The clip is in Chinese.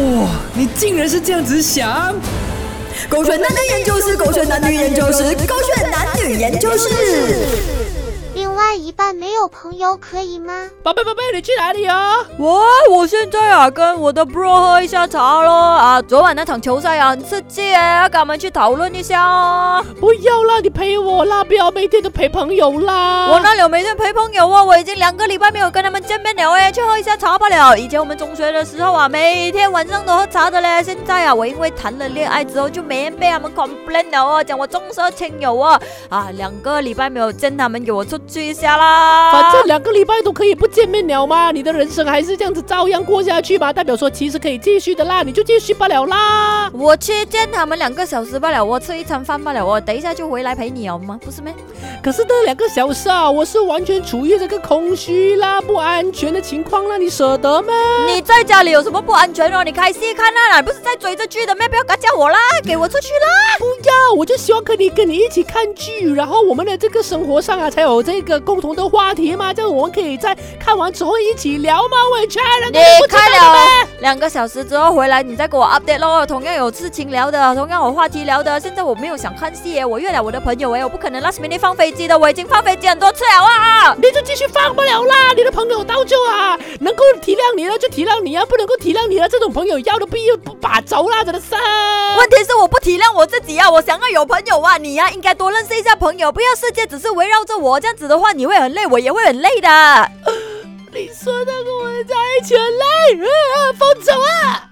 哇，你竟然是这样子想！狗血男女研究室，狗血男女研究室，狗血男女研究室。一半没有朋友可以吗？宝贝宝贝，你去哪里啊？我我现在啊，跟我的 bro 喝一下茶咯啊！昨晚那场球赛啊，很刺激哎，跟我们去讨论一下哦。不要啦，你陪我啦，不要每天都陪朋友啦。我哪有每天陪朋友啊？我已经两个礼拜没有跟他们见面了哎，去喝一下茶罢了。以前我们中学的时候啊，每天晚上都喝茶的嘞。现在啊，我因为谈了恋爱之后，就没被他们 complain 了哦，讲我重色轻友哦啊！两个礼拜没有见他们，给我出。去一下啦，反正两个礼拜都可以不见面了嘛，你的人生还是这样子照样过下去嘛，代表说其实可以继续的啦，你就继续不了啦。我去见他们两个小时罢了，我吃一餐饭罢了，我等一下就回来陪你好吗？不是咩？可是那两个小时啊，我是完全处于这个空虚啦、不安全的情况啦，你舍得吗？你在家里有什么不安全哦？你开戏看啊，不是在追着剧的咩？不要敢叫我啦，给我出去啦！不要，我就希望可以跟你一起看剧，然后我们的这个生活上啊才有这个共同的话题嘛，这样我们可以在看完之后一起聊嘛。我全人你看了两个小时之后回来，你再给我 update 咯。同样有事情聊的，同样有话题聊的。现在我没有想看戏耶，我约了我的朋友哎，我不可能 last minute 放飞。机的我已经放飞机很多次了啊！你就继续放不了啦！你的朋友到就啊，能够体谅你了就体谅你啊，不能够体谅你了，这种朋友要的不要不把走啦，真的是。问题是我不体谅我自己啊，我想要有朋友啊，你呀应该多认识一下朋友，不要世界只是围绕着我，这样子的话你会很累，我也会很累的。你说那个我在一起很累，啊，放走啊！